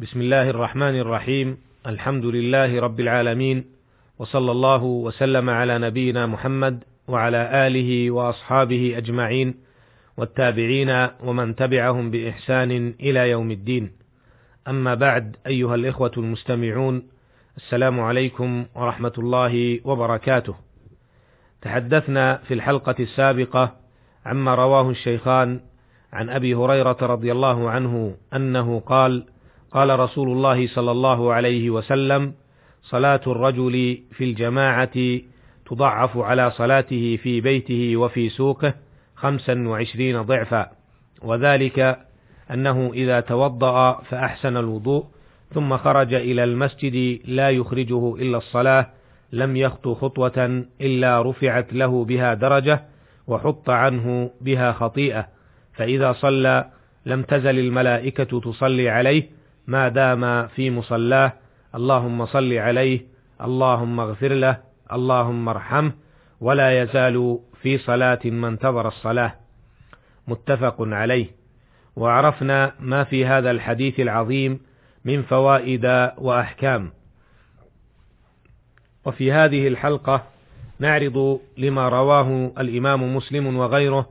بسم الله الرحمن الرحيم. الحمد لله رب العالمين وصلى الله وسلم على نبينا محمد وعلى آله وأصحابه أجمعين والتابعين ومن تبعهم بإحسان إلى يوم الدين. أما بعد أيها الإخوة المستمعون السلام عليكم ورحمة الله وبركاته. تحدثنا في الحلقة السابقة عما رواه الشيخان عن أبي هريرة رضي الله عنه أنه قال قال رسول الله صلى الله عليه وسلم صلاة الرجل في الجماعة تضعف على صلاته في بيته وفي سوقه خمسا وعشرين ضعفا وذلك أنه إذا توضأ فأحسن الوضوء ثم خرج إلى المسجد لا يخرجه إلا الصلاة لم يخطو خطوة إلا رفعت له بها درجة وحط عنه بها خطيئة فإذا صلى لم تزل الملائكة تصلي عليه ما دام في مصلاه اللهم صل عليه اللهم اغفر له اللهم ارحمه ولا يزال في صلاة ما انتظر الصلاة. متفق عليه. وعرفنا ما في هذا الحديث العظيم من فوائد وأحكام. وفي هذه الحلقة نعرض لما رواه الإمام مسلم وغيره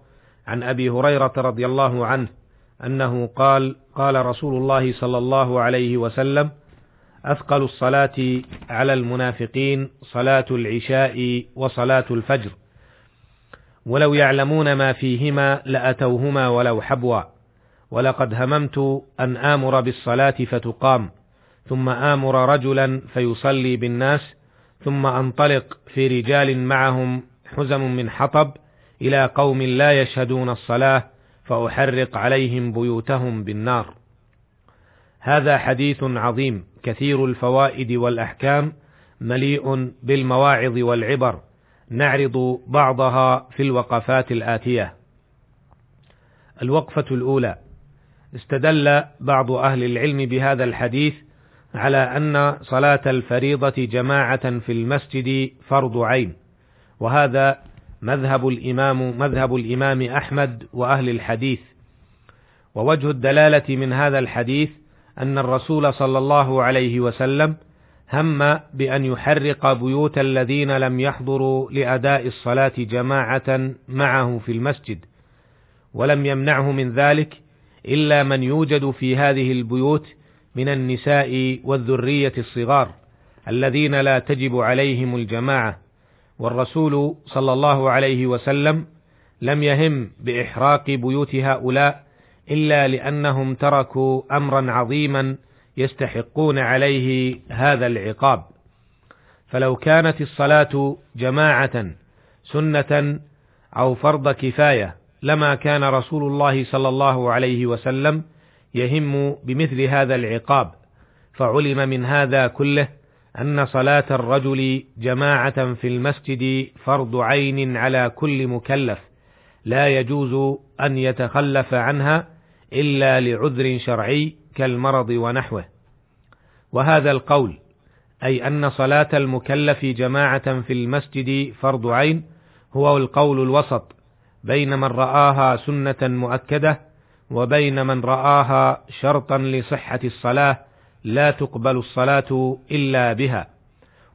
عن أبي هريرة رضي الله عنه أنه قال قال رسول الله صلى الله عليه وسلم أثقل الصلاة على المنافقين صلاة العشاء وصلاة الفجر ولو يعلمون ما فيهما لأتوهما ولو حبوا ولقد هممت أن آمر بالصلاة فتقام ثم آمر رجلا فيصلي بالناس ثم أنطلق في رجال معهم حزم من حطب إلى قوم لا يشهدون الصلاة فأحرق عليهم بيوتهم بالنار. هذا حديث عظيم. كثير الفوائد والأحكام مليء بالمواعظ والعبر. نعرض بعضها في الوقفات الآتية. الوقفة الأولى. استدل بعض أهل العلم بهذا الحديث على أن صلاة الفريضة جماعة في المسجد فرض عين وهذا مذهب الإمام مذهب الإمام أحمد وأهل الحديث. ووجه الدلالة من هذا الحديث أن الرسول صلى الله عليه وسلم هم بأن يحرق بيوت الذين لم يحضروا لأداء الصلاة جماعة معه في المسجد ولم يمنعه من ذلك إلا من يوجد في هذه البيوت من النساء والذرية الصغار الذين لا تجب عليهم الجماعة. والرسول صلى الله عليه وسلم لم يهم بإحراق بيوت هؤلاء إلا لأنهم تركوا أمرا عظيما يستحقون عليه هذا العقاب. فلو كانت الصلاة جماعة سنة أو فرض كفاية لما كان رسول الله صلى الله عليه وسلم يهم بمثل هذا العقاب فعلم من هذا كله أن صلاة الرجل جماعة في المسجد فرض عين على كل مكلف لا يجوز أن يتخلف عنها إلا لعذر شرعي كالمرض ونحوه. وهذا القول أي أن صلاة المكلف جماعة في المسجد فرض عين هو القول الوسط بين من رآها سنة مؤكدة وبين من رآها شرطا لصحة الصلاة لا تقبل الصلاة إلا بها.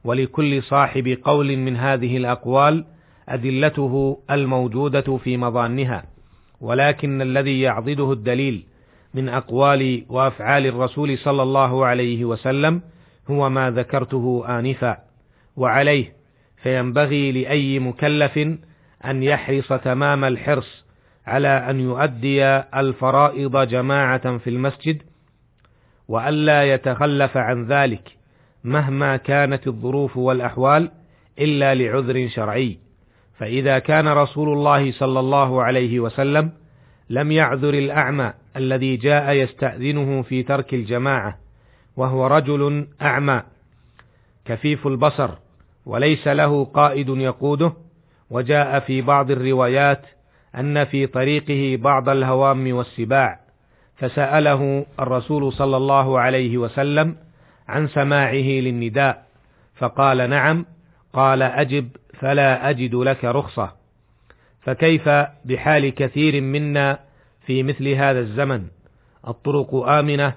ولكل صاحب قول من هذه الأقوال أدلته الموجودة في مظانها. ولكن الذي يعضده الدليل من أقوال وأفعال الرسول صلى الله عليه وسلم هو ما ذكرته آنفا. وعليه فينبغي لأي مكلف أن يحرص تمام الحرص على أن يؤدي الفرائض جماعة في المسجد والا يتخلف عن ذلك مهما كانت الظروف والأحوال إلا لعذر شرعي. فإذا كان رسول الله صلى الله عليه وسلم لم يعذر الأعمى الذي جاء يستأذنه في ترك الجماعة وهو رجل أعمى كفيف البصر وليس له قائد يقوده وجاء في بعض الروايات أن في طريقه بعض الهوام والسباع. فسأله الرسول صلى الله عليه وسلم عن سماعه للنداء فقال نعم قال أجب فلا أجد لك رخصة. فكيف بحال كثير منا في مثل هذا الزمن؟ الطرق آمنة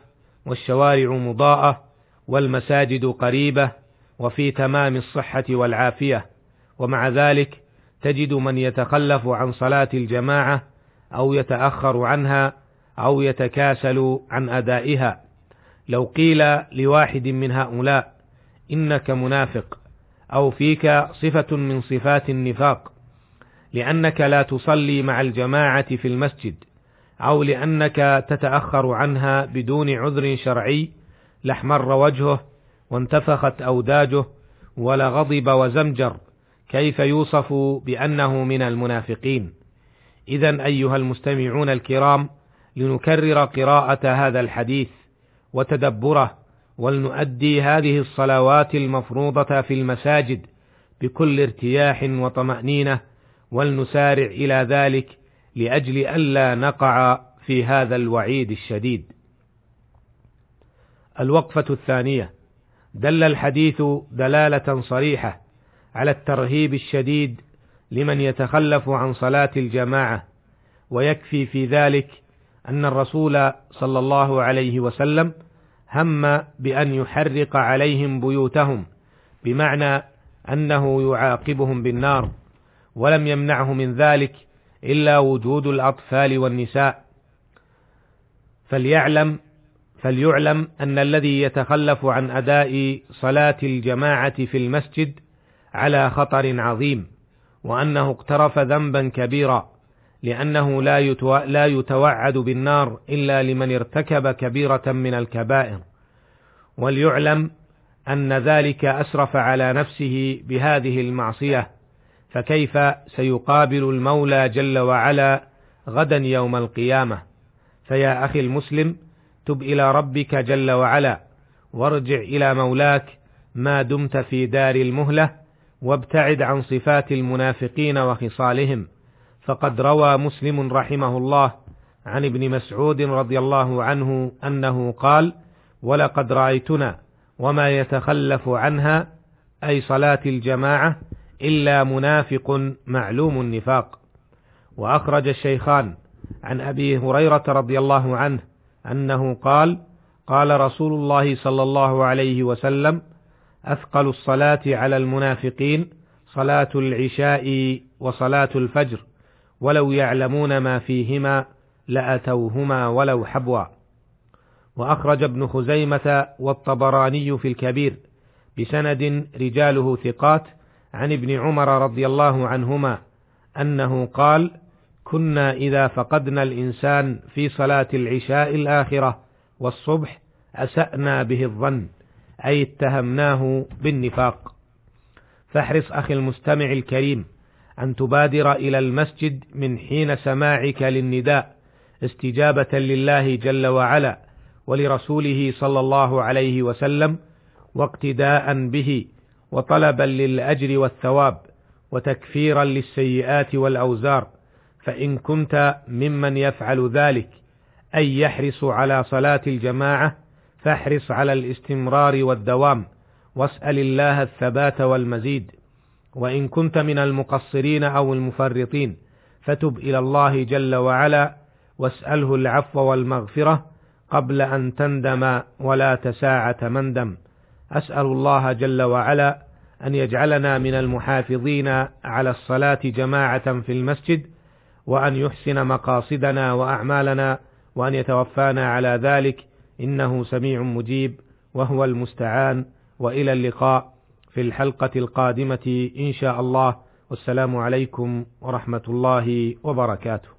والشوارع مضاءة والمساجد قريبة وفي تمام الصحة والعافية ومع ذلك تجد من يتخلف عن صلاة الجماعة أو يتأخر عنها أو يتكاسل عن أدائها. لو قيل لواحد من هؤلاء إنك منافق أو فيك صفة من صفات النفاق لأنك لا تصلي مع الجماعة في المسجد أو لأنك تتأخر عنها بدون عذر شرعي لاحمر وجهه وانتفخت أوداجه ولغضب وزمجر كيف يوصف بأنه من المنافقين؟ إذا أيها المستمعون الكرام لنكرر قراءة هذا الحديث وتدبره ولنؤدي هذه الصلوات المفروضة في المساجد بكل ارتياح وطمأنينة ولنسارع إلى ذلك لأجل ألا نقع في هذا الوعيد الشديد. الوقفة الثانية دل الحديث دلالة صريحة على الترهيب الشديد لمن يتخلف عن صلاة الجماعة، ويكفي في ذلك أن الرسول صلى الله عليه وسلم هم بأن يحرق عليهم بيوتهم بمعنى أنه يعاقبهم بالنار ولم يمنعه من ذلك إلا وجود الأطفال والنساء. فليعلم فليعلم أن الذي يتخلف عن أداء صلاة الجماعة في المسجد على خطر عظيم وأنه اقترف ذنبا كبيرا. لأنه لا لا يتوعد بالنار إلا لمن ارتكب كبيرة من الكبائر. وليعلم أن ذلك أسرف على نفسه بهذه المعصية فكيف سيقابل المولى جل وعلا غدا يوم القيامة؟ فيا أخي المسلم تب إلى ربك جل وعلا وارجع إلى مولاك ما دمت في دار المهلة وابتعد عن صفات المنافقين وخصالهم. فقد روى مسلم رحمه الله عن ابن مسعود رضي الله عنه أنه قال ولقد رأيتنا وما يتخلف عنها أي صلاة الجماعة إلا منافق معلوم النفاق وأخرج الشيخان عن أبي هريرة رضي الله عنه أنه قال قال رسول الله صلى الله عليه وسلم أثقل الصلاة على المنافقين صلاة العشاء وصلاة الفجر ولو يعلمون ما فيهما لأتوهما ولو حبوا وأخرج ابن خزيمة والطبراني في الكبير بسند رجاله ثقات عن ابن عمر رضي الله عنهما أنه قال: كنا إذا فقدنا الإنسان في صلاة العشاء الآخرة والصبح أسأنا به الظن، أي اتهمناه بالنفاق. فاحرص أخي المستمع الكريم أن تبادر إلى المسجد من حين سماعك للنداء استجابة لله جل وعلا ولرسوله صلى الله عليه وسلم واقتداء به وطلبا للأجر والثواب وتكفيرا للسيئات والأوزار فإن كنت ممن يفعل ذلك أي يحرص على صلاة الجماعة فاحرص على الاستمرار والدوام واسأل الله الثبات والمزيد. وإن كنت من المقصرين أو المفرطين فتب إلى الله جل وعلا واسأله العفو والمغفرة قبل أن تندم ولا تساعة مندم أسأل الله جل وعلا أن يجعلنا من المحافظين على الصلاة جماعة في المسجد وأن يحسن مقاصدنا وأعمالنا وأن يتوفانا على ذلك إنه سميع مجيب وهو المستعان وإلى اللقاء. في الحلقة القادمة إن شاء الله. والسلام عليكم ورحمة الله وبركاته.